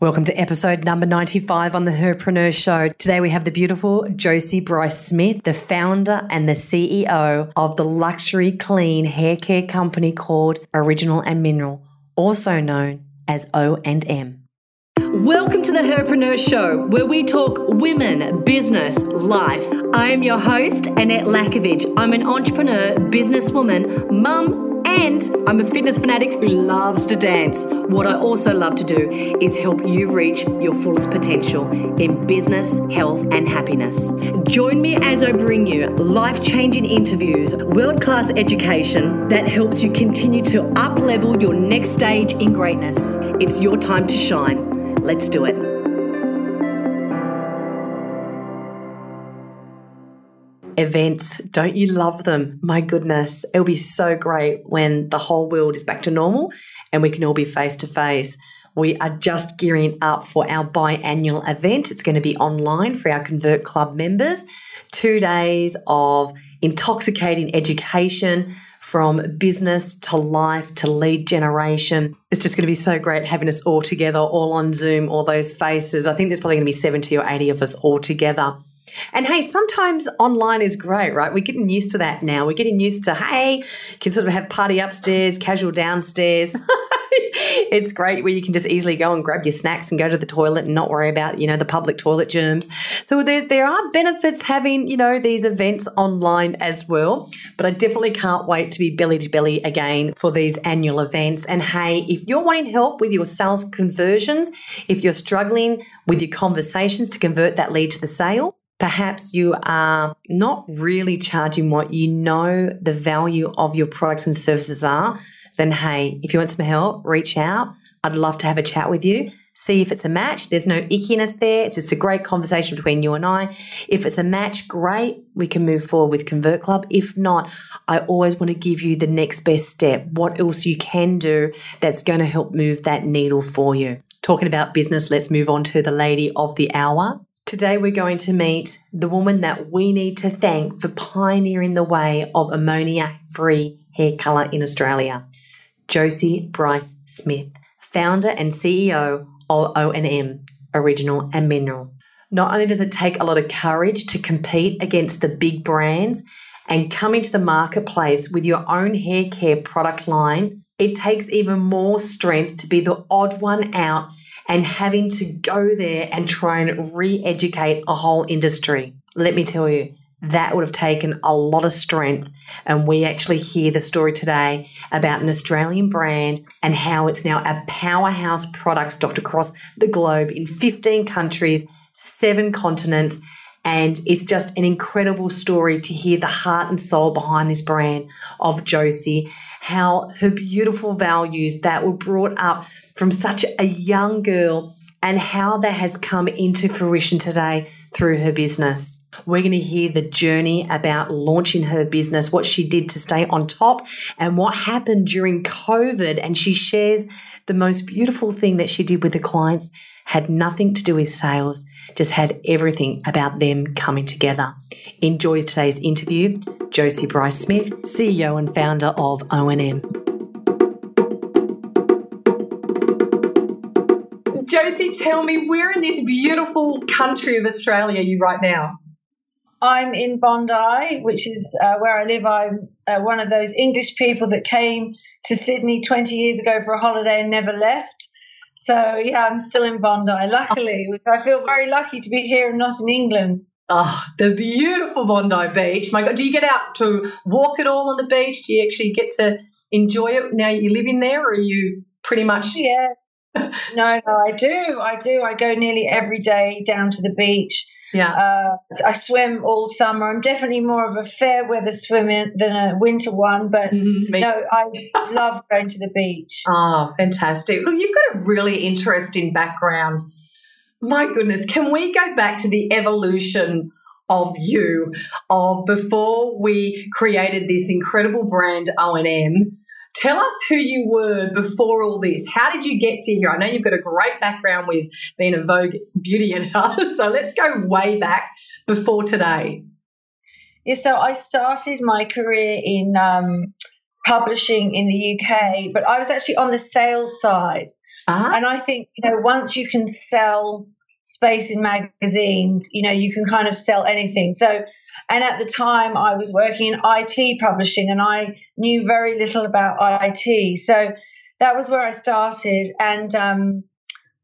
Welcome to episode number 95 on the Herpreneur Show. Today we have the beautiful Josie Bryce Smith, the founder and the CEO of the luxury clean hair care company called Original and Mineral, also known as O&M. Welcome to the Herpreneur Show, where we talk women, business, life. I am your host, Annette Lackovic. I'm an entrepreneur, businesswoman, mum, and I'm a fitness fanatic who loves to dance. What I also love to do is help you reach your fullest potential in business, health, and happiness. Join me as I bring you life changing interviews, world class education that helps you continue to up level your next stage in greatness. It's your time to shine. Let's do it. Events. Don't you love them? My goodness, it'll be so great when the whole world is back to normal and we can all be face to face. We are just gearing up for our biannual event. It's going to be online for our Convert Club members. Two days of intoxicating education from business to life to lead generation. It's just going to be so great having us all together, all on Zoom, all those faces. I think there's probably going to be 70 or 80 of us all together. And hey, sometimes online is great, right? We're getting used to that now. We're getting used to, hey, can sort of have party upstairs, casual downstairs. it's great where you can just easily go and grab your snacks and go to the toilet and not worry about, you know, the public toilet germs. So there, there are benefits having, you know, these events online as well. But I definitely can't wait to be belly to belly again for these annual events. And hey, if you're wanting help with your sales conversions, if you're struggling with your conversations to convert that lead to the sale, Perhaps you are not really charging what you know the value of your products and services are. Then, hey, if you want some help, reach out. I'd love to have a chat with you. See if it's a match. There's no ickiness there. It's just a great conversation between you and I. If it's a match, great. We can move forward with Convert Club. If not, I always want to give you the next best step. What else you can do that's going to help move that needle for you. Talking about business, let's move on to the lady of the hour. Today, we're going to meet the woman that we need to thank for pioneering the way of ammonia free hair colour in Australia. Josie Bryce Smith, founder and CEO of O&M, Original and Mineral. Not only does it take a lot of courage to compete against the big brands and come into the marketplace with your own hair care product line, it takes even more strength to be the odd one out and having to go there and try and re educate a whole industry. Let me tell you, that would have taken a lot of strength. And we actually hear the story today about an Australian brand and how it's now a powerhouse product stocked across the globe in 15 countries, seven continents. And it's just an incredible story to hear the heart and soul behind this brand of Josie how her beautiful values that were brought up from such a young girl and how that has come into fruition today through her business. We're going to hear the journey about launching her business, what she did to stay on top, and what happened during COVID. And she shares the most beautiful thing that she did with the clients had nothing to do with sales, just had everything about them coming together. Enjoys today's interview, Josie Bryce Smith, CEO and founder of O&M. Josie, tell me, where in this beautiful country of Australia are you right now? I'm in Bondi, which is uh, where I live. I'm uh, one of those English people that came to Sydney 20 years ago for a holiday and never left. So yeah, I'm still in Bondi, luckily, oh. which I feel very lucky to be here and not in England. Oh, the beautiful Bondi Beach. My God, do you get out to walk at all on the beach? Do you actually get to enjoy it now you live in there, or are you pretty much? Yeah. no, no, I do. I do. I go nearly every day down to the beach. Yeah. Uh, I swim all summer. I'm definitely more of a fair weather swimmer than a winter one, but mm-hmm. no, I love going to the beach. Oh, fantastic. Look, you've got a really interesting background. My goodness, can we go back to the evolution of you of before we created this incredible brand O&M Tell us who you were before all this. How did you get to here? I know you've got a great background with being a Vogue beauty editor. So let's go way back before today. Yeah, so I started my career in um, publishing in the UK, but I was actually on the sales side. Uh-huh. And I think, you know, once you can sell space in magazines, you know, you can kind of sell anything. So, and at the time I was working in IT publishing and I knew very little about IT. So that was where I started. And, um,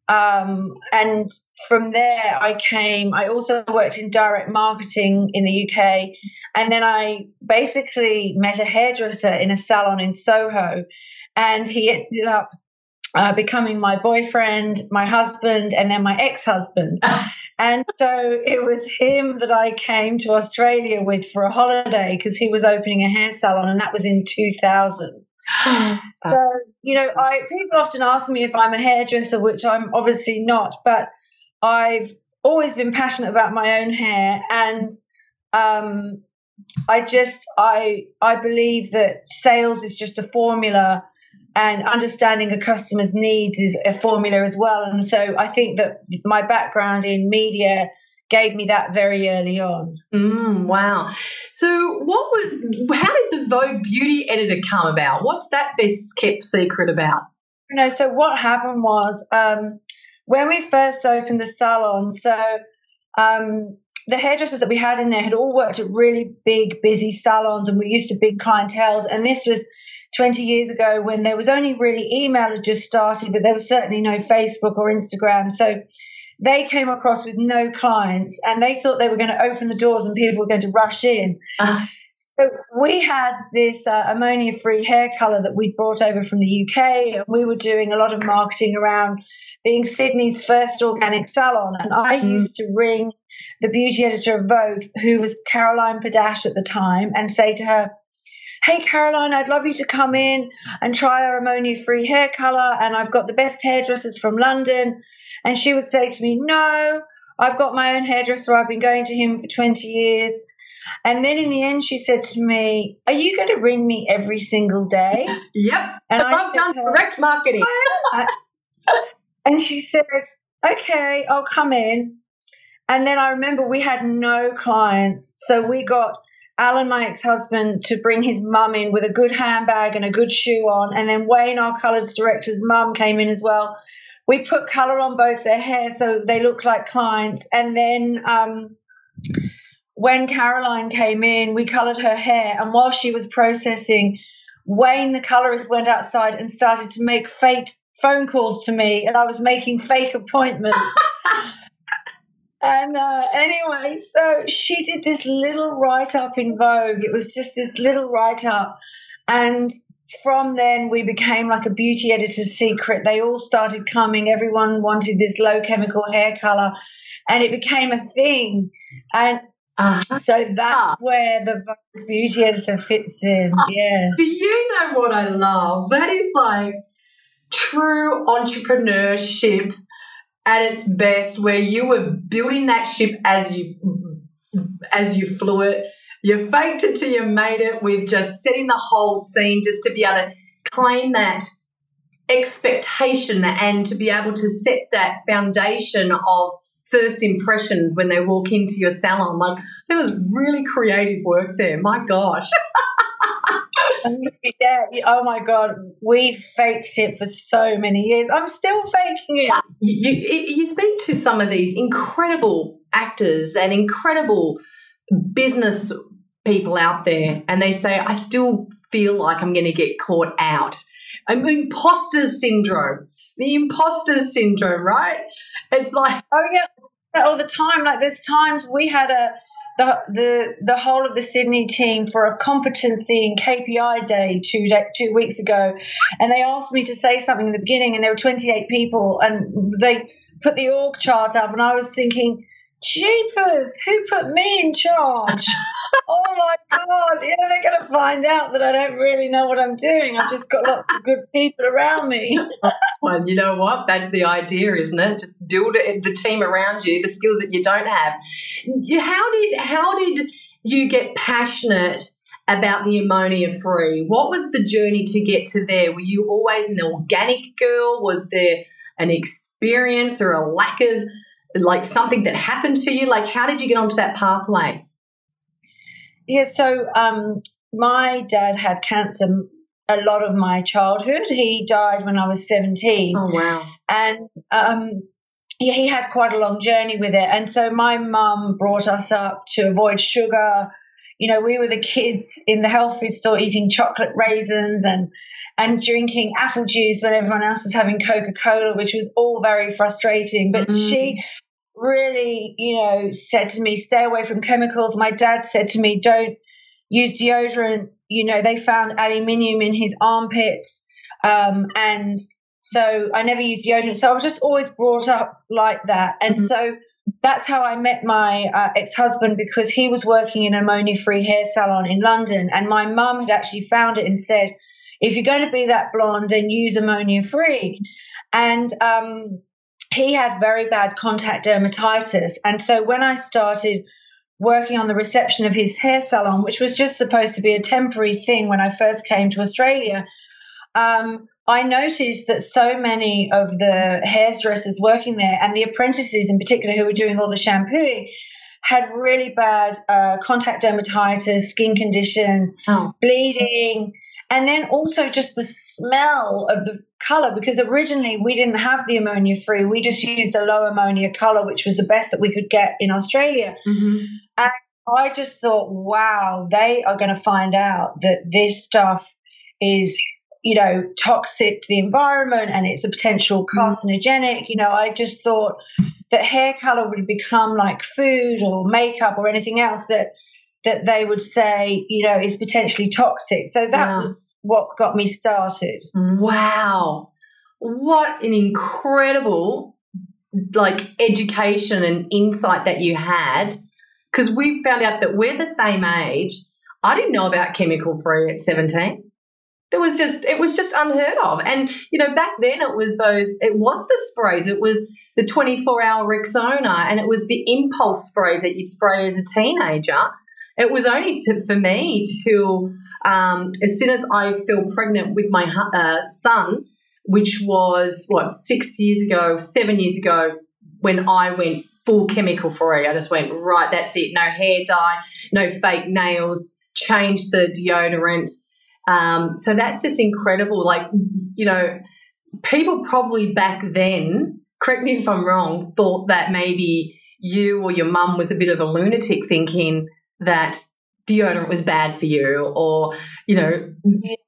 um, and from there, I came. I also worked in direct marketing in the UK. And then I basically met a hairdresser in a salon in Soho. And he ended up uh, becoming my boyfriend, my husband, and then my ex husband. and so it was him that I came to Australia with for a holiday because he was opening a hair salon, and that was in 2000. so you know, I people often ask me if I'm a hairdresser, which I'm obviously not, but I've always been passionate about my own hair, and um, I just I I believe that sales is just a formula, and understanding a customer's needs is a formula as well. And so I think that my background in media gave me that very early on. Mm, wow. So, what was, how did the Vogue beauty editor come about? What's that best kept secret about? You know, so what happened was um, when we first opened the salon, so um, the hairdressers that we had in there had all worked at really big, busy salons, and we used to big clientele. And this was 20 years ago when there was only really email had just started, but there was certainly no Facebook or Instagram. So they came across with no clients and they thought they were going to open the doors and people were going to rush in. Uh. So we had this uh, ammonia free hair color that we'd brought over from the UK, and we were doing a lot of marketing around being Sydney's first organic salon. And I mm. used to ring the beauty editor of Vogue, who was Caroline Padash at the time, and say to her, Hey, Caroline, I'd love you to come in and try our ammonia free hair color. And I've got the best hairdressers from London. And she would say to me, No, I've got my own hairdresser. I've been going to him for 20 years. And then in the end, she said to me, Are you going to ring me every single day? yep. And I've done her, direct marketing. and she said, Okay, I'll come in. And then I remember we had no clients. So we got Alan, my ex husband, to bring his mum in with a good handbag and a good shoe on. And then Wayne, our colours director's mum, came in as well we put color on both their hair so they looked like clients. And then um, when Caroline came in, we colored her hair. And while she was processing, Wayne, the colourist, went outside and started to make fake phone calls to me, and I was making fake appointments. and uh, anyway, so she did this little write up in Vogue. It was just this little write up. And from then we became like a beauty editor's secret. They all started coming. Everyone wanted this low chemical hair color, and it became a thing. And uh-huh. so that's where the beauty editor fits in. Uh, yes. Do you know what I love? That is like true entrepreneurship at its best, where you were building that ship as you as you flew it you faked it till you made it with just setting the whole scene just to be able to claim that expectation and to be able to set that foundation of first impressions when they walk into your salon. Like there was really creative work there. My gosh. yeah, oh my god, we faked it for so many years. I'm still faking it. You, you, speak to some of these incredible actors and incredible business people out there and they say, I still feel like I'm going to get caught out. I mean, imposter syndrome. The imposter syndrome, right? It's like oh yeah, all the time. Like there's times we had a the the the whole of the Sydney team for a competency and KPI day two two weeks ago, and they asked me to say something in the beginning, and there were 28 people, and they put the org chart up, and I was thinking Jeepers, who put me in charge? oh my God, know, they're going to find out that I don't really know what I'm doing. I've just got lots of good people around me. well, you know what? That's the idea, isn't it? Just build it, the team around you, the skills that you don't have. How did, how did you get passionate about the ammonia free? What was the journey to get to there? Were you always an organic girl? Was there an experience or a lack of like something that happened to you? Like, how did you get onto that pathway? Yeah, so um, my dad had cancer a lot of my childhood. He died when I was 17. Oh, wow. And um, yeah, he had quite a long journey with it. And so my mum brought us up to avoid sugar. You know, we were the kids in the health food store eating chocolate raisins and and drinking apple juice when everyone else was having Coca Cola, which was all very frustrating. But mm. she really, you know, said to me, stay away from chemicals. My dad said to me, don't use deodorant. You know, they found aluminium in his armpits. Um, and so I never used deodorant. So I was just always brought up like that. And mm-hmm. so that's how I met my uh, ex husband because he was working in an ammonia free hair salon in London. And my mum had actually found it and said, if you're going to be that blonde, then use ammonia free. And um, he had very bad contact dermatitis. And so when I started working on the reception of his hair salon, which was just supposed to be a temporary thing when I first came to Australia, um, I noticed that so many of the hairdressers working there and the apprentices in particular who were doing all the shampooing had really bad uh, contact dermatitis, skin conditions, oh. bleeding, and then also just the smell of the color because originally we didn't have the ammonia free. We just used a low ammonia color, which was the best that we could get in Australia. Mm-hmm. And I just thought, wow, they are going to find out that this stuff is you know, toxic to the environment and it's a potential mm. carcinogenic. You know, I just thought that hair color would become like food or makeup or anything else that that they would say, you know, is potentially toxic. So that yeah. was what got me started. Wow. What an incredible like education and insight that you had because we found out that we're the same age. I didn't know about chemical free at 17 it was just it was just unheard of and you know back then it was those it was the sprays it was the 24 hour rexona and it was the impulse sprays that you'd spray as a teenager it was only to, for me to um, as soon as i fell pregnant with my uh, son which was what six years ago seven years ago when i went full chemical free. I just went right that's it. No hair dye no fake nails changed the deodorant. Um, so that's just incredible. Like, you know, people probably back then, correct me if I'm wrong, thought that maybe you or your mum was a bit of a lunatic thinking that deodorant was bad for you or, you know,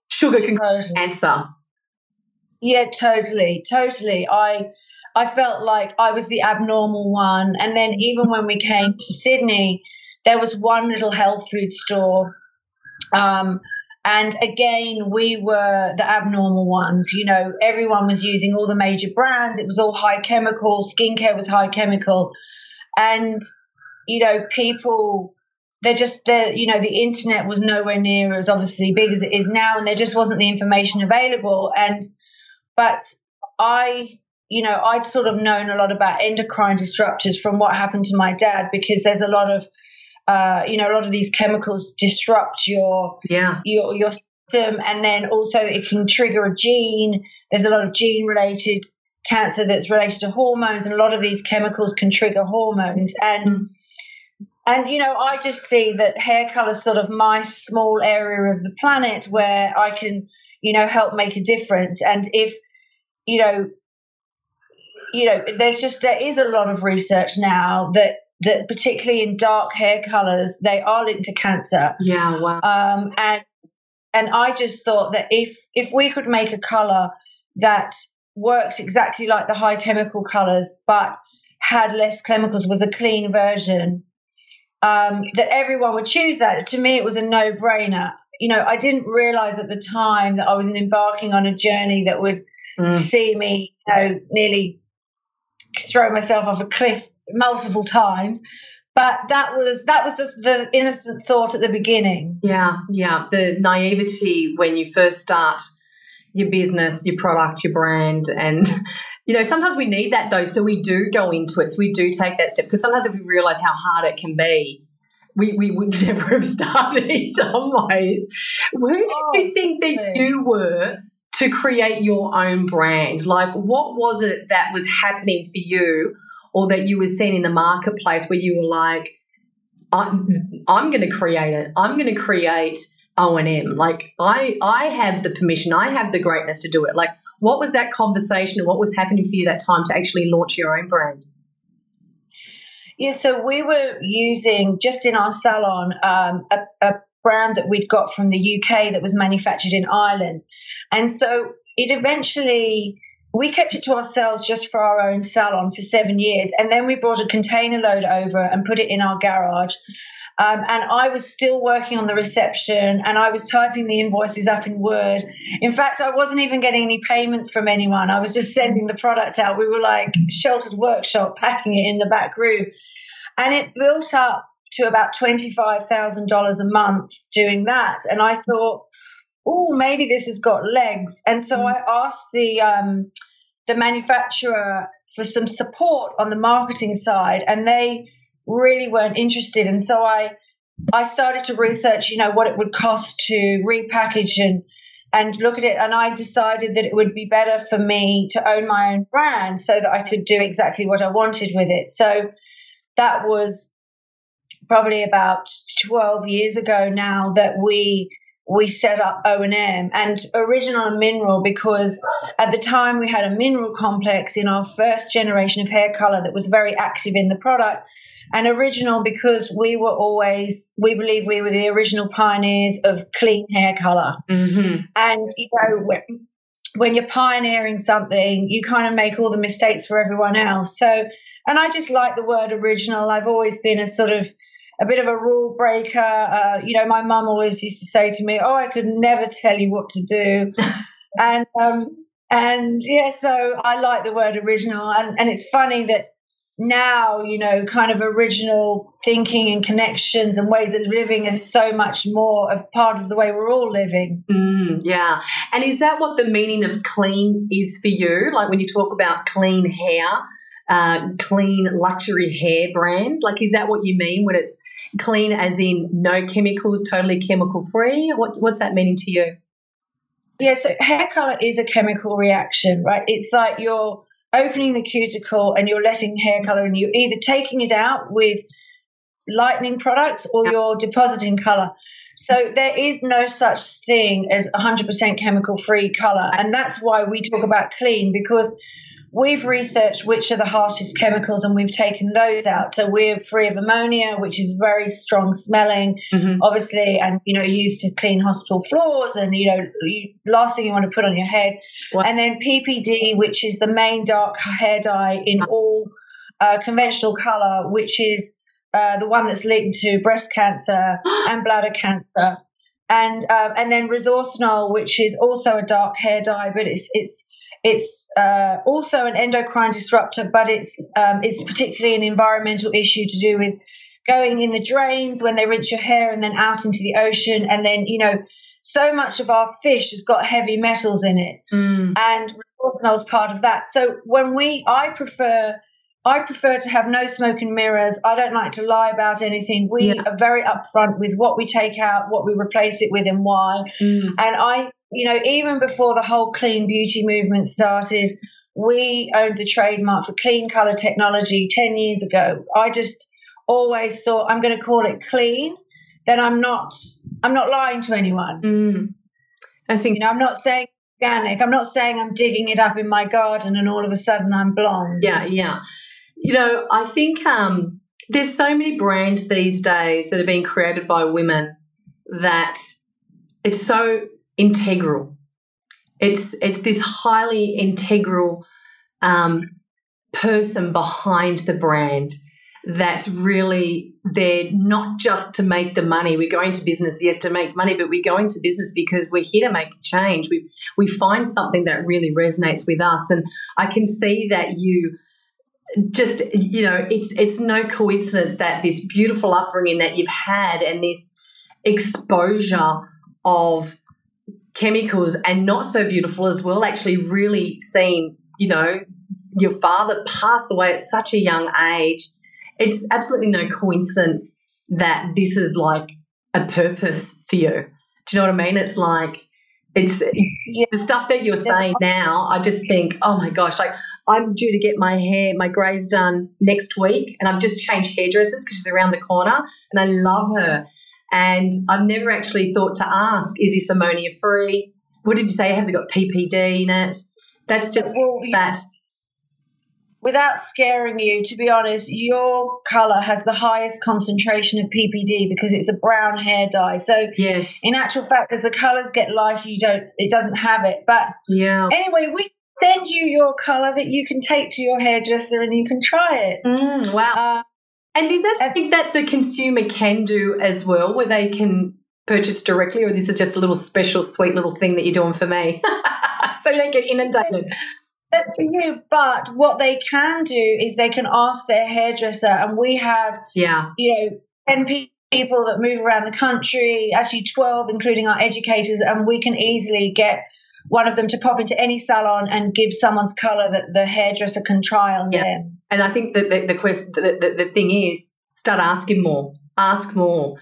sugar can cause cancer. Yeah, totally, totally. I I felt like I was the abnormal one. And then even when we came to Sydney, there was one little health food store um, and again, we were the abnormal ones. You know, everyone was using all the major brands. It was all high chemical. Skincare was high chemical. And, you know, people, they're just, they're, you know, the internet was nowhere near as obviously big as it is now. And there just wasn't the information available. And, but I, you know, I'd sort of known a lot about endocrine disruptors from what happened to my dad because there's a lot of uh, you know, a lot of these chemicals disrupt your yeah your your system, and then also it can trigger a gene. There's a lot of gene related cancer that's related to hormones, and a lot of these chemicals can trigger hormones. And mm. And you know, I just see that hair color is sort of my small area of the planet where I can you know help make a difference. And if you know you know, there's just there is a lot of research now that that particularly in dark hair colors, they are linked to cancer. Yeah, wow. Um, and and I just thought that if if we could make a color that worked exactly like the high chemical colors, but had less chemicals, was a clean version, um, that everyone would choose that. To me, it was a no brainer. You know, I didn't realize at the time that I was embarking on a journey that would mm. see me, you know, nearly throw myself off a cliff multiple times but that was that was the, the innocent thought at the beginning yeah yeah the naivety when you first start your business your product your brand and you know sometimes we need that though so we do go into it so we do take that step because sometimes if we realize how hard it can be we, we would never have started in some ways who oh, do you think that you were to create your own brand like what was it that was happening for you or that you were seeing in the marketplace where you were like, I'm, I'm going to create it. I'm going to create O&M? Like I I have the permission, I have the greatness to do it. Like what was that conversation and what was happening for you that time to actually launch your own brand? Yeah, so we were using just in our salon um, a, a brand that we'd got from the UK that was manufactured in Ireland. And so it eventually we kept it to ourselves just for our own salon for seven years. And then we brought a container load over and put it in our garage. Um, and I was still working on the reception and I was typing the invoices up in Word. In fact, I wasn't even getting any payments from anyone. I was just sending the product out. We were like sheltered workshop, packing it in the back room. And it built up to about $25,000 a month doing that. And I thought, oh, maybe this has got legs. And so mm. I asked the um, the manufacturer for some support on the marketing side, and they really weren't interested. And so I I started to research, you know, what it would cost to repackage and and look at it. And I decided that it would be better for me to own my own brand so that I could do exactly what I wanted with it. So that was probably about 12 years ago now that we we set up O&M and original and mineral because at the time we had a mineral complex in our first generation of hair color that was very active in the product and original because we were always we believe we were the original pioneers of clean hair color mm-hmm. and you know when, when you're pioneering something you kind of make all the mistakes for everyone else. So and i just like the word original. I've always been a sort of a bit of a rule breaker. Uh, you know, my mum always used to say to me, "Oh, I could never tell you what to do," and um, and yeah, so I like the word original, and and it's funny that now you know, kind of original thinking and connections and ways of living is so much more of part of the way we're all living. Mm, yeah, and is that what the meaning of clean is for you? Like when you talk about clean hair uh, clean luxury hair brands? Like, is that what you mean when it's clean, as in no chemicals, totally chemical free? What, what's that meaning to you? Yeah, so hair color is a chemical reaction, right? It's like you're opening the cuticle and you're letting hair color, and you're either taking it out with lightening products or you're depositing color. So there is no such thing as 100% chemical free color. And that's why we talk about clean because We've researched which are the harshest chemicals and we've taken those out. So we're free of ammonia, which is very strong smelling, mm-hmm. obviously, and you know used to clean hospital floors and you know you, last thing you want to put on your head. What? And then PPD, which is the main dark hair dye in all uh, conventional color, which is uh, the one that's linked to breast cancer and bladder cancer and um, and then resorcinol, which is also a dark hair dye, but it's it's it's uh, also an endocrine disruptor, but it's um, it's particularly an environmental issue to do with going in the drains when they rinse your hair and then out into the ocean, and then you know so much of our fish has got heavy metals in it, mm. and resorcinol is part of that. So when we, I prefer I prefer to have no smoke and mirrors. I don't like to lie about anything. We yeah. are very upfront with what we take out, what we replace it with, and why. Mm. And I, you know, even before the whole clean beauty movement started, we owned the trademark for clean color technology 10 years ago. I just always thought I'm going to call it clean, then I'm not I'm not lying to anyone. Mm. I think you know I'm not saying organic. I'm not saying I'm digging it up in my garden and all of a sudden I'm blonde. Yeah, yeah. You know, I think um, there's so many brands these days that are being created by women that it's so integral. It's it's this highly integral um, person behind the brand that's really there not just to make the money. We're going to business, yes, to make money, but we're going to business because we're here to make a change. We we find something that really resonates with us, and I can see that you just you know it's it's no coincidence that this beautiful upbringing that you've had and this exposure of chemicals and not so beautiful as well actually really seen you know your father pass away at such a young age it's absolutely no coincidence that this is like a purpose for you do you know what i mean it's like it's yeah. the stuff that you're saying now i just think oh my gosh like I'm due to get my hair, my greys done next week, and I've just changed hairdressers because she's around the corner, and I love her. And I've never actually thought to ask, is this ammonia free? What did you say? Has it got PPD in it? That's just well, that. Without scaring you, to be honest, your colour has the highest concentration of PPD because it's a brown hair dye. So, yes, in actual fact, as the colours get lighter, you don't, it doesn't have it. But yeah, anyway, we send you your colour that you can take to your hairdresser and you can try it. Mm, wow. Uh, and is that something that the consumer can do as well, where they can purchase directly, or this is just a little special, sweet little thing that you're doing for me, so you don't get inundated? That's for you. But what they can do is they can ask their hairdresser, and we have, yeah, you know, ten people that move around the country, actually twelve, including our educators, and we can easily get one of them to pop into any salon and give someone's color that the hairdresser can try on yeah. them. And I think that the, the question, the, the, the, thing is, start asking more, ask more,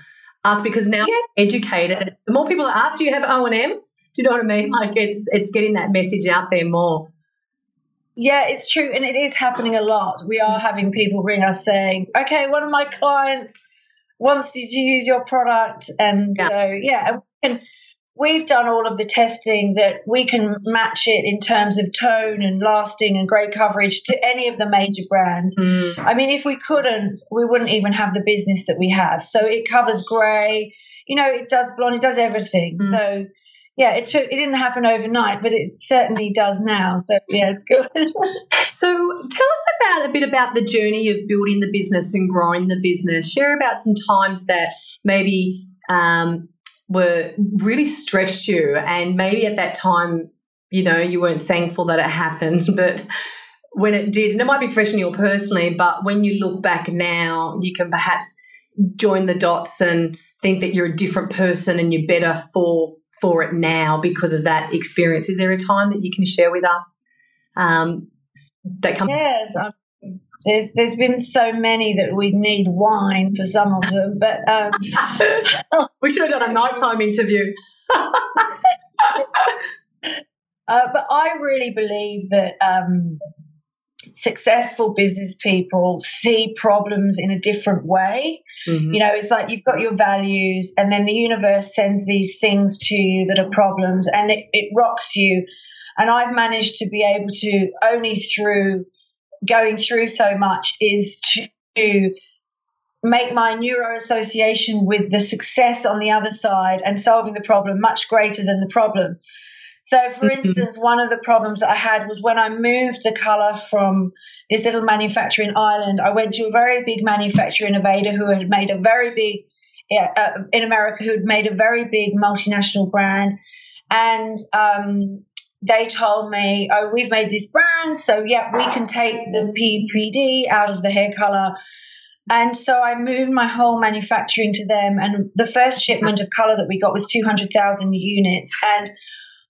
ask because now yeah. educated. The more people ask, do you have O and M? Do you know what I mean? Like it's it's getting that message out there more. Yeah, it's true, and it is happening a lot. We are having people ring us saying, "Okay, one of my clients wants you to use your product," and yeah. so yeah, and we've done all of the testing that we can match it in terms of tone and lasting and great coverage to any of the major brands. Mm. I mean, if we couldn't, we wouldn't even have the business that we have. So it covers grey, you know, it does blonde, it does everything. Mm. So yeah, it took, it didn't happen overnight, but it certainly does now. So yeah, it's good. so tell us about a bit about the journey of building the business and growing the business. Share about some times that maybe um, were really stretched you and maybe at that time you know you weren't thankful that it happened but when it did and it might be fresh in you personally but when you look back now you can perhaps join the dots and think that you're a different person and you're better for for it now because of that experience. Is there a time that you can share with us um, that comes yes there's there's been so many that we need wine for some of them, but um, we should have done a nighttime interview. Uh, but I really believe that um, successful business people see problems in a different way. Mm-hmm. You know, it's like you've got your values, and then the universe sends these things to you that are problems, and it, it rocks you. And I've managed to be able to only through going through so much is to make my neuro association with the success on the other side and solving the problem much greater than the problem. So, for mm-hmm. instance, one of the problems that I had was when I moved the color from this little manufacturer in Ireland, I went to a very big manufacturer in Aveda who had made a very big, uh, in America, who had made a very big multinational brand. And um, they told me, oh, we've made this brand, so yeah, we can take the PPD out of the hair color. And so I moved my whole manufacturing to them. And the first shipment of color that we got was 200,000 units. And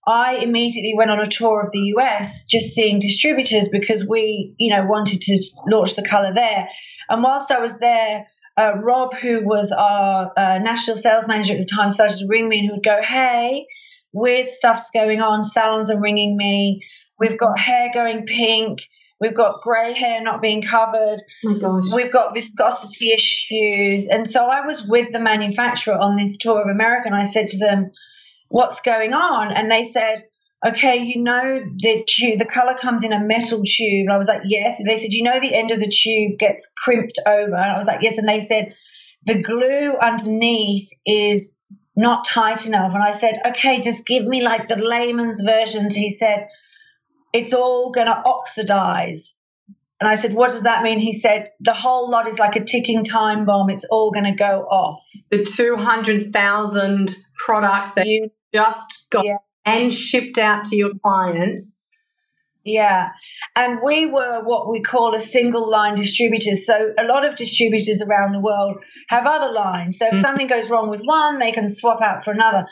I immediately went on a tour of the US just seeing distributors because we, you know, wanted to launch the color there. And whilst I was there, uh, Rob, who was our uh, national sales manager at the time, started to ring me and he would go, Hey, weird stuff's going on. Salons are ringing me. We've got hair going pink. We've got grey hair not being covered. Oh my gosh. We've got viscosity issues. And so I was with the manufacturer on this tour of America and I said to them, What's going on? And they said, Okay, you know the tube, the color comes in a metal tube. And I was like, Yes. And they said, You know the end of the tube gets crimped over. And I was like, Yes. And they said, The glue underneath is not tight enough. And I said, okay, just give me like the layman's versions. He said, it's all going to oxidize. And I said, what does that mean? He said, the whole lot is like a ticking time bomb. It's all going to go off. The 200,000 products that you just got yeah. and shipped out to your clients yeah. And we were what we call a single line distributor. So a lot of distributors around the world have other lines. So if mm-hmm. something goes wrong with one, they can swap out for another.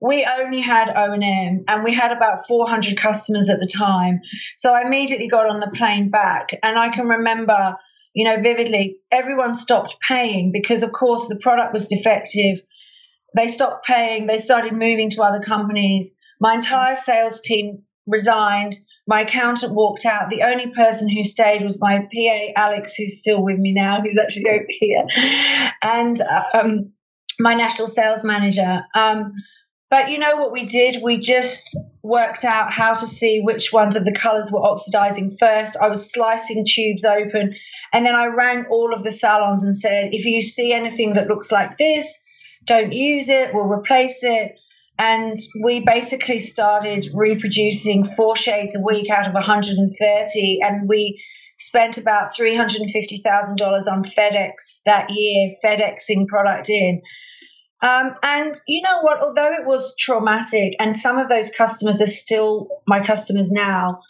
We only had O&M and we had about 400 customers at the time. So I immediately got on the plane back and I can remember, you know, vividly, everyone stopped paying because of course the product was defective. They stopped paying, they started moving to other companies. My entire sales team resigned my accountant walked out. The only person who stayed was my PA, Alex, who's still with me now, who's actually over here. And um, my national sales manager. Um, but you know what we did? We just worked out how to see which ones of the colors were oxidizing first. I was slicing tubes open, and then I rang all of the salons and said, if you see anything that looks like this, don't use it, we'll replace it. And we basically started reproducing four shades a week out of 130, and we spent about $350,000 on FedEx that year, FedExing product in. Um, and you know what? Although it was traumatic, and some of those customers are still my customers now,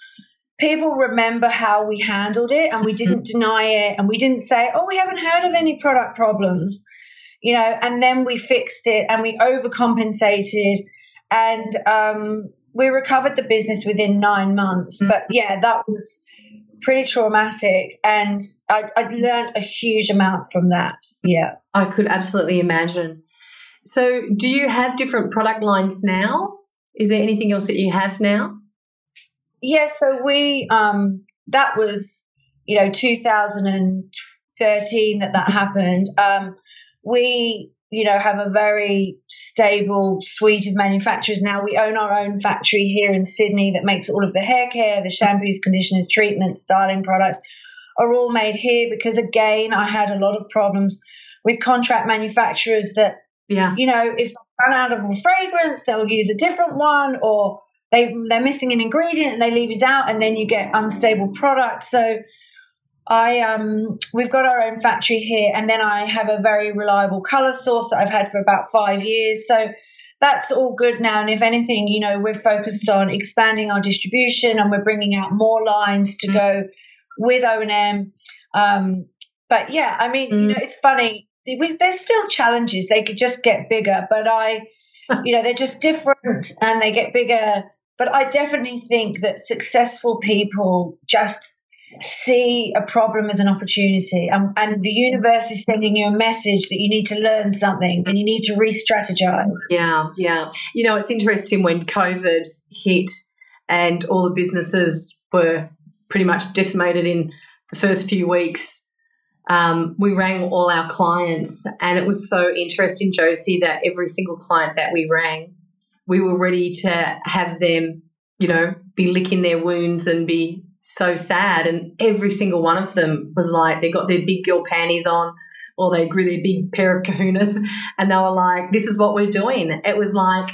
people remember how we handled it and we mm-hmm. didn't deny it and we didn't say, oh, we haven't heard of any product problems, you know, and then we fixed it and we overcompensated and um, we recovered the business within nine months. Mm-hmm. But yeah, that was pretty traumatic and I, I learned a huge amount from that. Yeah. I could absolutely imagine. So, do you have different product lines now? Is there anything else that you have now? Yeah, so we um, that was you know 2013 that that happened. Um, we you know have a very stable suite of manufacturers now. We own our own factory here in Sydney that makes all of the hair care, the shampoos, conditioners, treatments, styling products are all made here because again I had a lot of problems with contract manufacturers that yeah. You know, if they run out of a fragrance, they'll use a different one or they they're missing an ingredient and they leave it out and then you get unstable products. So I um we've got our own factory here and then I have a very reliable color source that I've had for about 5 years. So that's all good now and if anything, you know, we're focused on expanding our distribution and we're bringing out more lines to mm. go with O&M. Um but yeah, I mean, mm. you know, it's funny there's still challenges. They could just get bigger, but I, you know, they're just different and they get bigger. But I definitely think that successful people just see a problem as an opportunity. And, and the universe is sending you a message that you need to learn something and you need to re-strategize. Yeah yeah. You know it's interesting when covid hit and all the businesses were pretty much decimated in the first few weeks um, we rang all our clients, and it was so interesting, Josie, that every single client that we rang, we were ready to have them, you know, be licking their wounds and be so sad. And every single one of them was like, they got their big girl panties on, or they grew their big pair of kahunas, and they were like, this is what we're doing. It was like,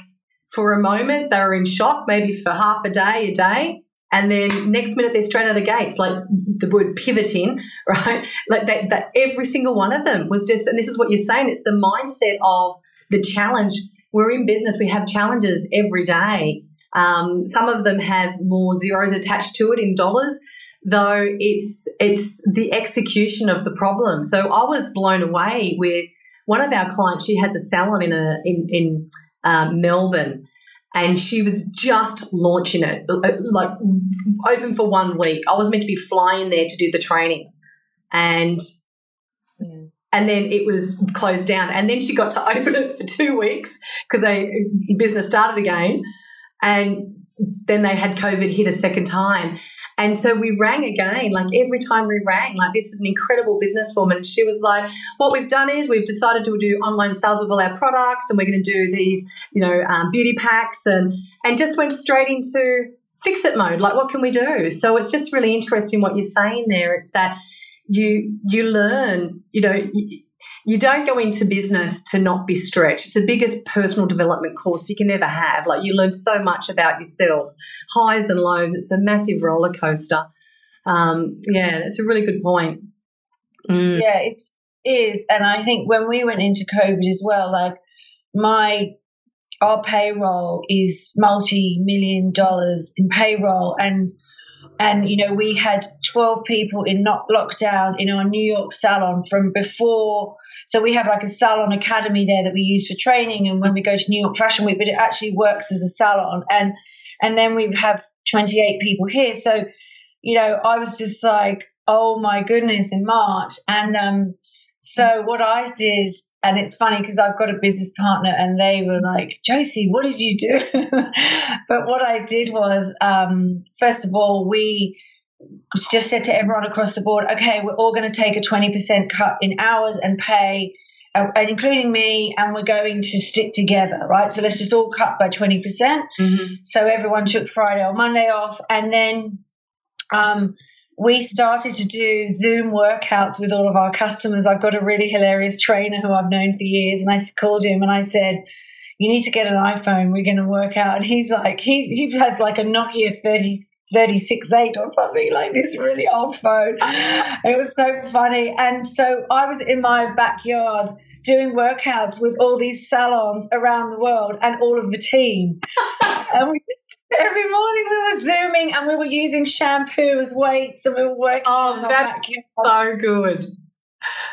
for a moment, they were in shock, maybe for half a day, a day. And then next minute they're straight out of gates, like the word pivoting, right? Like that, that every single one of them was just, and this is what you're saying, it's the mindset of the challenge. We're in business, we have challenges every day. Um, some of them have more zeros attached to it in dollars, though it's it's the execution of the problem. So I was blown away with one of our clients. She has a salon in a in in um, Melbourne, and she was just launching it, uh, like open for one week. I was meant to be flying there to do the training, and yeah. and then it was closed down. And then she got to open it for two weeks because they business started again, and then they had COVID hit a second time. And so we rang again, like every time we rang, like this is an incredible businesswoman. She was like, what we've done is we've decided to do online sales of all our products and we're going to do these, you know, um, beauty packs and, and just went straight into fix it mode. Like, what can we do? So it's just really interesting what you're saying there. It's that you, you learn, you know, you don't go into business to not be stretched. It's the biggest personal development course you can ever have. Like you learn so much about yourself, highs and lows. It's a massive roller coaster. Um, yeah, that's a really good point. Mm. Yeah, it is, and I think when we went into COVID as well, like my our payroll is multi million dollars in payroll, and and you know we had 12 people in not lockdown in our new york salon from before. So we have like a salon academy there that we use for training. And when we go to new york fashion week but it actually works as a salon. And and then we have 28 people here. So you know i was just like oh my goodness in march. And um so what i did and it's funny because I've got a business partner and they were like, Josie, what did you do? but what I did was, um, first of all, we just said to everyone across the board, okay, we're all going to take a 20% cut in hours and pay. uh, and including me, and we're going to stick together, right? So let's just all cut by 20%. percent Mm-hmm. So everyone took Friday or Monday off. And then um, we started to do Zoom workouts with all of our customers. I've got a really hilarious trainer who I've known for years, and I called him and I said, you need to get an iPhone. We're going to work out. And he's like, he, he has like a Nokia 30, 36.8 or something like this really old phone. It was so funny. And so I was in my backyard doing workouts with all these salons around the world and all of the team. and we every morning we were zooming and we were using shampoo as weights and we were working Oh, that's. So good.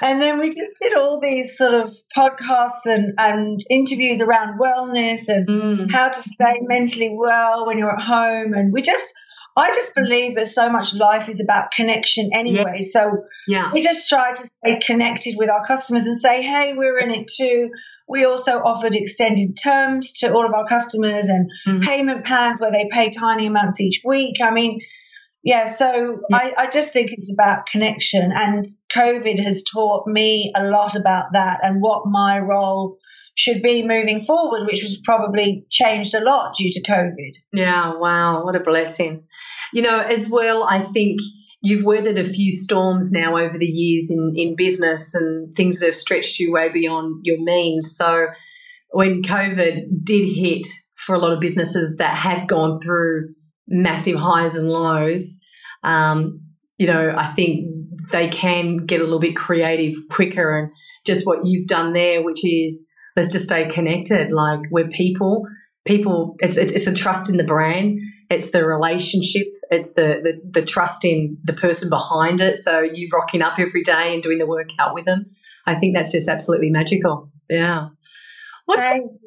And then we just did all these sort of podcasts and, and interviews around wellness and Mm. how to stay mentally well when you're at home. And we just, I just believe that so much life is about connection anyway. So Yeah. we just try to stay connected with our customers and say, hey, we're in it too. We also offered extended terms to all of our customers and Mhm. payment plans where they pay tiny amounts each week. I mean, yeah, so Yeah. I, I just think it's about connection. And COVID has taught me a lot about that and what my role should be moving forward, which was probably changed a lot due to COVID. Yeah, wow, what a blessing. You know, as well, I think you've weathered a few storms now over the years in, in business and things that have stretched you way beyond your means. So when COVID did hit for a lot of businesses that have gone through massive highs and lows, um, you know, I think they can get a little bit creative quicker and just what you've done there, which is let's just stay connected. Like we're people people it's, it's it's a trust in the brand it's the relationship it's the, the the trust in the person behind it. So you rocking up every day and doing the workout with them i think that's just absolutely magical. Yeah. What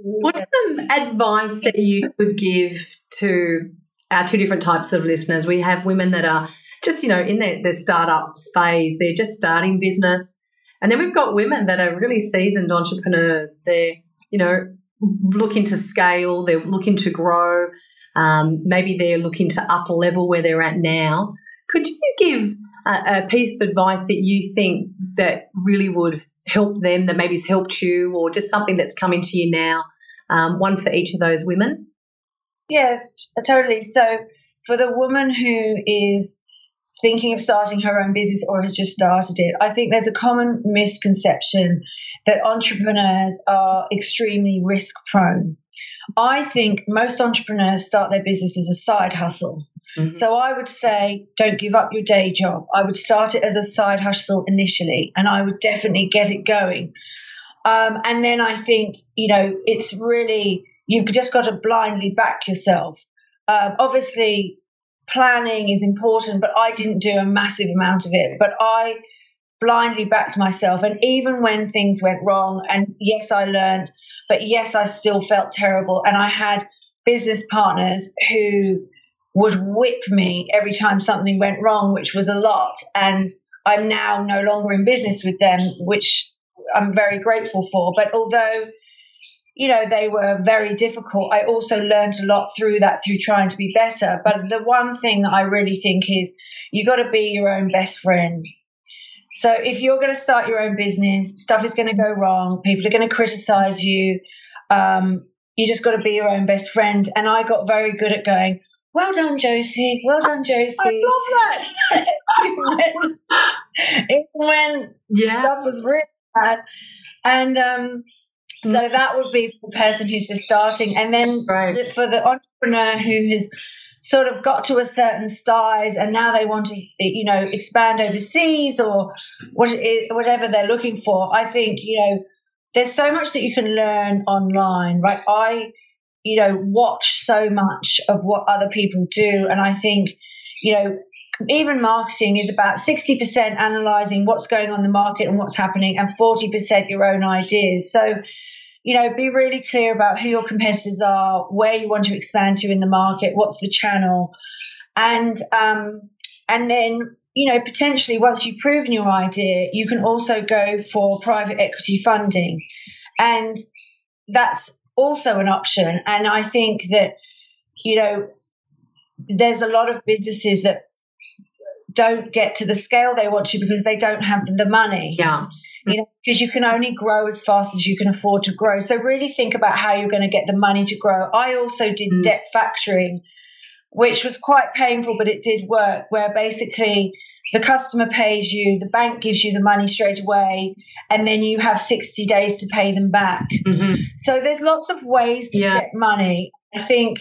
what's some advice that you could give to our two different types of listeners? We have women that are just you know in their, their startup phase. They're just starting business. And then we've got women that are really seasoned entrepreneurs. They're you know looking to scale, they're looking to grow, um, maybe they're looking to up a level where they're at now. Could you give a, a piece of advice that you think that really would help them, that maybe has helped you, or just something that's coming to you now? Um, one for each of those women. Yes, totally. So for the woman who is thinking of starting her own business or has just started it, I think there's a common misconception that entrepreneurs are extremely risk prone. I think most entrepreneurs start their business as a side hustle. Mhm. So I would say don't give up your day job. I would start it as a side hustle initially, and I would definitely get it going. Um, and then I think, you know, it's really, you've just got to blindly back yourself. Um, obviously, planning is important, but I didn't do a massive amount of it. But I blindly backed myself. And even when things went wrong, and yes, I learned, but yes, I still felt terrible. And I had business partners who would whip me every time something went wrong, which was a lot. And I'm now no longer in business with them, which I'm very grateful for. But although, you know, they were very difficult, I also learned a lot through that, through trying to be better. But the one thing that I really think is you got to be your own best friend. So if you're going to start your own business, stuff is going to go wrong. People are going to criticize you. Um, you just got to be your own best friend. And I got very good at going, well done, Josie. Well done, Josie. I love that. when, even when Yeah. stuff was really bad. And um, so Mm. that would be for the person who's just starting. And then Right. for the entrepreneur who has sort of got to a certain size and now they want to, you know, expand overseas or what whatever they're looking for, I think, you know, there's so much that you can learn online, right? I, you know, watch so much of what other people do. And I think, you know, even marketing is about 60% analyzing what's going on in the market and what's happening and 40% your own ideas. So, you know, be really clear about who your competitors are, where you want to expand to in the market, what's the channel, and um, and then you know potentially once you've proven your idea, you can also go for private equity funding, and that's also an option. And I think that you know there's a lot of businesses that don't get to the scale they want to because they don't have the money Yeah. You know, because you can only grow as fast as you can afford to grow. So really think about how you're going to get the money to grow. I also did mm. debt factoring, which was quite painful, but it did work. Where basically the customer pays you, the bank gives you the money straight away, and then you have 60 days to pay them back. Mm-hmm. So there's lots of ways to yeah. get money. I think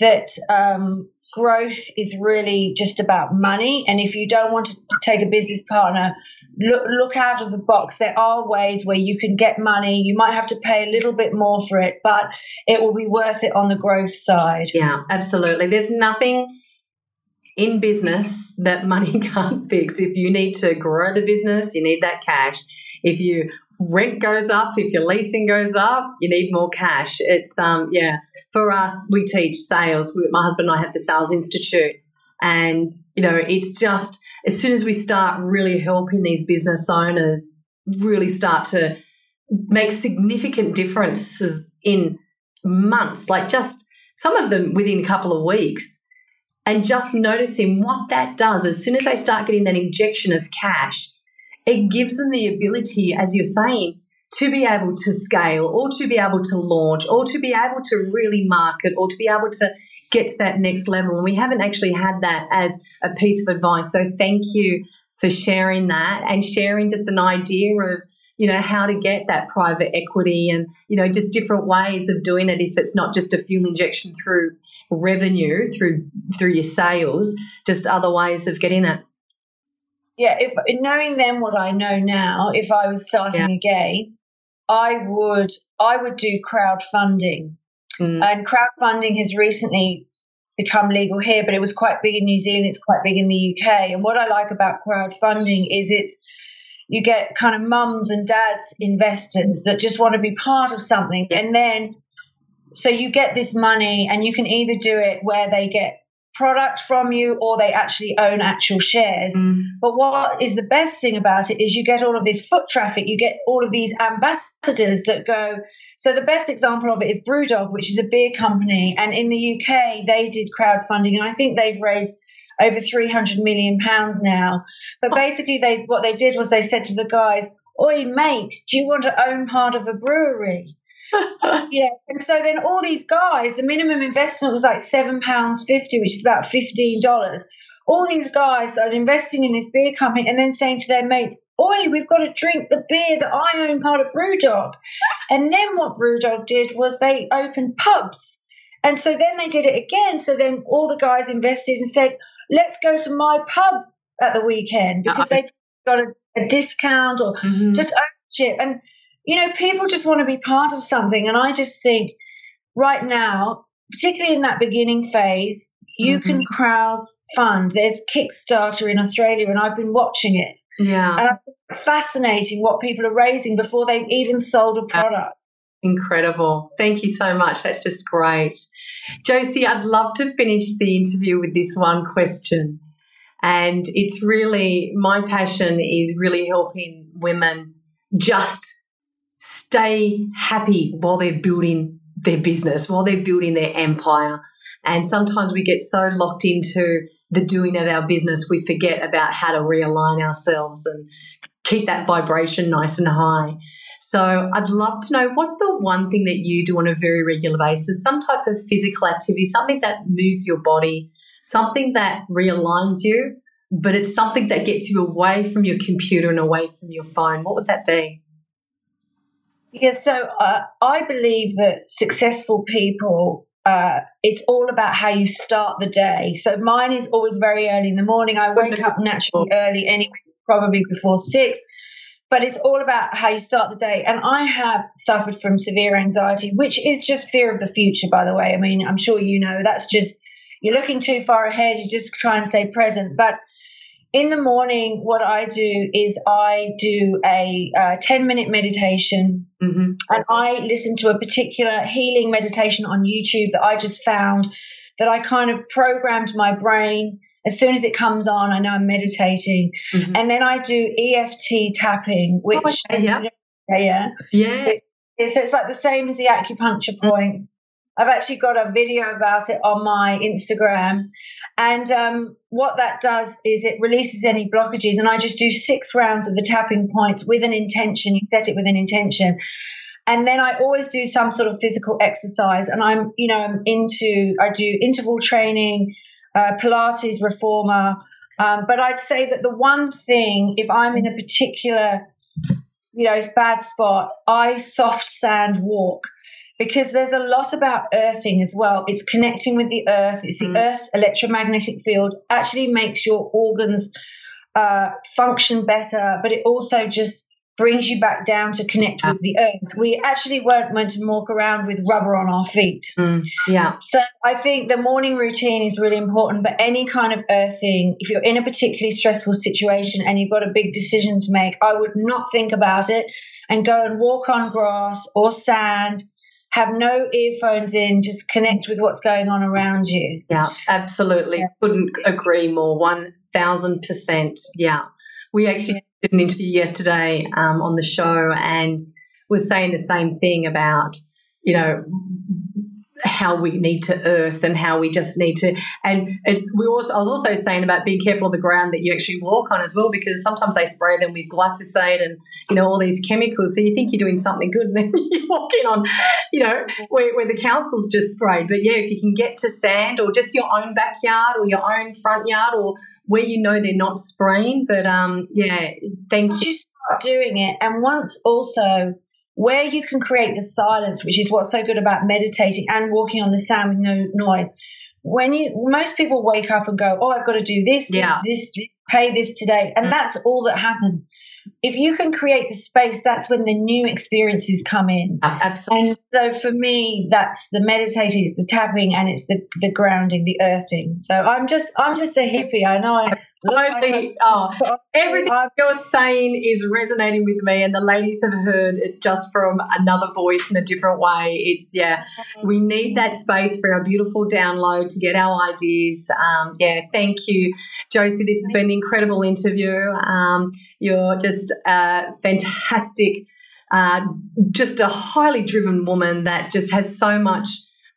that um, growth is really just about money. And if you don't want to take a business partner, look, look out of the box. There are ways where you can get money. You might have to pay a little bit more for it, but it will be worth it on the growth side. Yeah, absolutely. There's nothing in business that money can't fix. If you need to grow the business, you need that cash. If you rent goes up, if your leasing goes up, you need more cash. It's um yeah. For us, we teach sales. We, my husband and I have the Sales Institute, and you know it's just as soon as we start really helping these business owners really start to make significant differences in months, like just some of them within a couple of weeks, and just noticing what that does as soon as they start getting that injection of cash it gives them the ability, as you're saying, to be able to scale or to be able to launch or to be able to really market or to be able to get to that next level. And we haven't actually had that as a piece of advice. So thank you for sharing that and sharing just an idea of you know how to get that private equity and you know just different ways of doing it if it's not just a fuel injection through revenue through through your sales just other ways of getting it yeah, if knowing then what I know now, if I was starting yeah. again, I would I would do crowdfunding. Mm. And crowdfunding has recently become legal here, but it was quite big in New Zealand, it's quite big in the UK. And what I like about crowdfunding is it's you get kind of mums and dads investors that just want to be part of something and then so you get this money and you can either do it where they get product from you or they actually own actual shares. Mm. But what is the best thing about it is you get all of this foot traffic, you get all of these ambassadors that go. So the best example of it is Brewdog, which is a beer company. And in the UK, they did crowdfunding and I think they've raised over 300 million pounds now. But basically they what they did was they said to the guys, Oi mate, do you want to own part of a brewery? yeah. And so then all these guys, the minimum investment was like seven pounds fifty, which is about fifteen dollars. All these guys started investing in this beer company and then saying to their mates, Oi, we've got to drink the beer that I own part of Brewdog. And then what Brewdog did was they opened pubs. And so then they did it again. So then all the guys invested and said, Let's go to my pub at the weekend because they got a, a discount or mm-hmm. just ownership. And you know, people just want to be part of something. And I just think right now, particularly in that beginning phase, you mm-hmm. can crowd fund. There's Kickstarter in Australia, and I've been watching it. Yeah. And it's fascinating what people are raising before they've even sold a product. Incredible. Thank you so much. That's just great. Josie, I'd love to finish the interview with this one question. And it's really my passion is really helping women just stay happy while they're building their business, while they're building their empire. And sometimes we get so locked into the doing of our business, we forget about how to realign ourselves and keep that vibration nice and high. So I'd love to know what's the one thing that you do on a very regular basis, some type of physical activity, something that moves your body, something that realigns you, but it's something that gets you away from your computer and away from your phone. What would that be? Yeah, so uh, I believe that successful people, uh, it's all about how you start the day. So mine is always very early in the morning. I wake up naturally early anyway, probably before six. But it's all about how you start the day. And I have suffered from severe anxiety, which is just fear of the future, by the way. I mean, I'm sure you know that's just, you're looking too far ahead, you just try and stay present. But in the morning, what I do is I do a uh, 10 minute meditation mm-hmm. and I listen to a particular healing meditation on YouTube that I just found that I kind of programmed my brain. As soon as it comes on, I know I'm meditating. Mm-hmm. And then I do EFT tapping, which. Oh, yeah. Yeah. Yeah. It, so it's like the same as the acupuncture points. I've actually got a video about it on my Instagram. And um, what that does is it releases any blockages. And I just do six rounds of the tapping points with an intention. You set it with an intention. And then I always do some sort of physical exercise. And I'm, you know, I'm into, I do interval training, uh, Pilates reformer. Um, but I'd say that the one thing, if I'm in a particular, you know, bad spot, I soft sand walk because there's a lot about earthing as well. It's connecting with the earth. It's the mm. earth electromagnetic field actually makes your organs uh, function better, but it also just brings you back down to connect with the earth. We actually weren't meant to walk around with rubber on our feet. Mm, yeah. So I think the morning routine is really important, but any kind of earthing, if you're in a particularly stressful situation and you've got a big decision to make, I would not think about it and go and walk on grass or sand have no earphones in, just connect with what's going on around you. Yeah, absolutely. Yeah. Couldn't agree more. 1000%. Yeah. We actually did an interview yesterday um, on the show and was saying the same thing about, you know, how we need to earth and how we just need to and it's we also I was also saying about being careful of the ground that you actually walk on as well because sometimes they spray them with glyphosate and you know all these chemicals so you think you're doing something good and then you're walking on you know where, where the council's just sprayed. But yeah if you can get to sand or just your own backyard or your own front yard or where you know they're not spraying but um yeah thank you start doing it and once also where you can create the silence, which is what's so good about meditating and walking on the sand with no noise. When you, most people wake up and go, Oh, I've got to do this, yeah. this, this, pay this today. And mm. that's all that happens. If you can create the space, that's when the new experiences come in. Absolutely. And so for me, that's the meditating, it's the tapping, and it's the, the grounding, the earthing. So I'm just, I'm just a hippie. I know I Totally. Oh, everything you're saying is resonating with me, and the ladies have heard it just from another voice in a different way. It's yeah, we need that space for our beautiful download to get our ideas. Um, yeah, thank you, Josie. This has been an incredible interview. Um, you're just a fantastic, uh, just a highly driven woman that just has so much,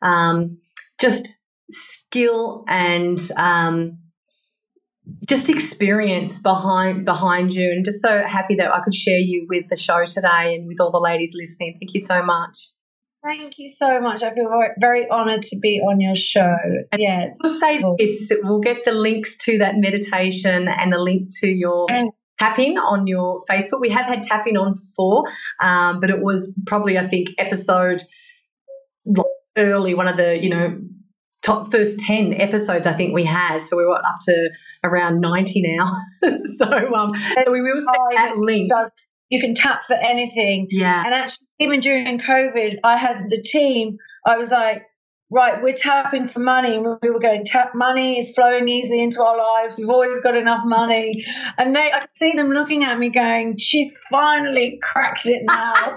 um, just skill and um, just experience behind behind you and just so happy that I could share you with the show today and with all the ladies listening. Thank you so much. Thank you so much. I feel very, honoured to be on your show. And yeah, we'll say this: we'll get the links to that meditation and the link to your tapping on your Facebook. We have had tapping on before, um, but it was probably I think episode early, one of the you know top first 10 episodes I think we had. So we were up to around 90 now. so um, we will oh, that link. Does, you can tap for anything. Yeah. And actually, even during COVID, I had the team, I was like, right, we're tapping for money. We were going, tap money is flowing easily into our lives. We've always got enough money. And they, I could see them looking at me going, she's finally cracked it now.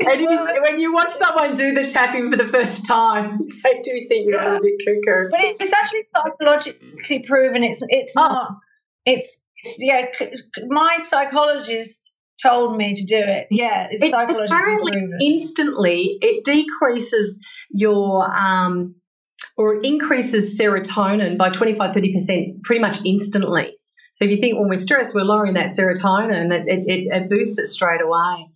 and you, when you watch someone do the tapping for the first time, they do think you're yeah. a bit cuckoo. But it's, it's, actually psychologically proven. It's, it's oh. not, it's, it's, yeah, my psychologist told me to do it. Yeah, it's it, psychologically apparently. Instantly, it decreases your um, or it increases serotonin by 25 30% pretty much instantly. So if you think when we're stressed, we're lowering that serotonin, it, it, it boosts it straight away.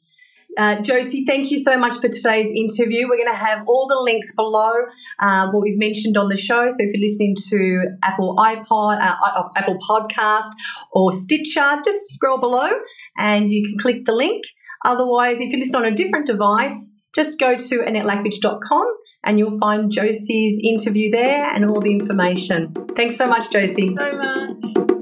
Uh, Josie, thank you so much for today's interview. We're going to have all the links below um, what we've mentioned on the show. So if you're listening to Apple iPod, uh, uh, Apple Podcast, or Stitcher, just scroll below and you can click the link. Otherwise, if you listen on a different device, just go to AnnetteLackovic.com and you'll find Josie's interview there and all the information. Thanks so much, Josie. So much.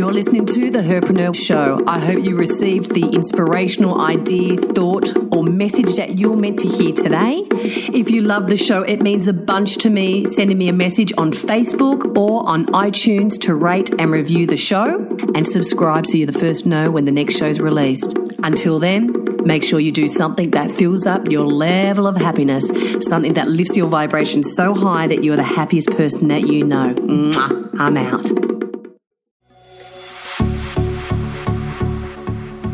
You're listening to The Herpreneur Show. I hope you received the inspirational idea, thought, or message that you're meant to hear today. If you love the show, it means a bunch to me sending me a message on Facebook or on iTunes to rate and review the show and subscribe so you're the first to know when the next show's released. Until then, make sure you do something that fills up your level of happiness, something that lifts your vibration so high that you're the happiest person that you know. Mwah, I'm out.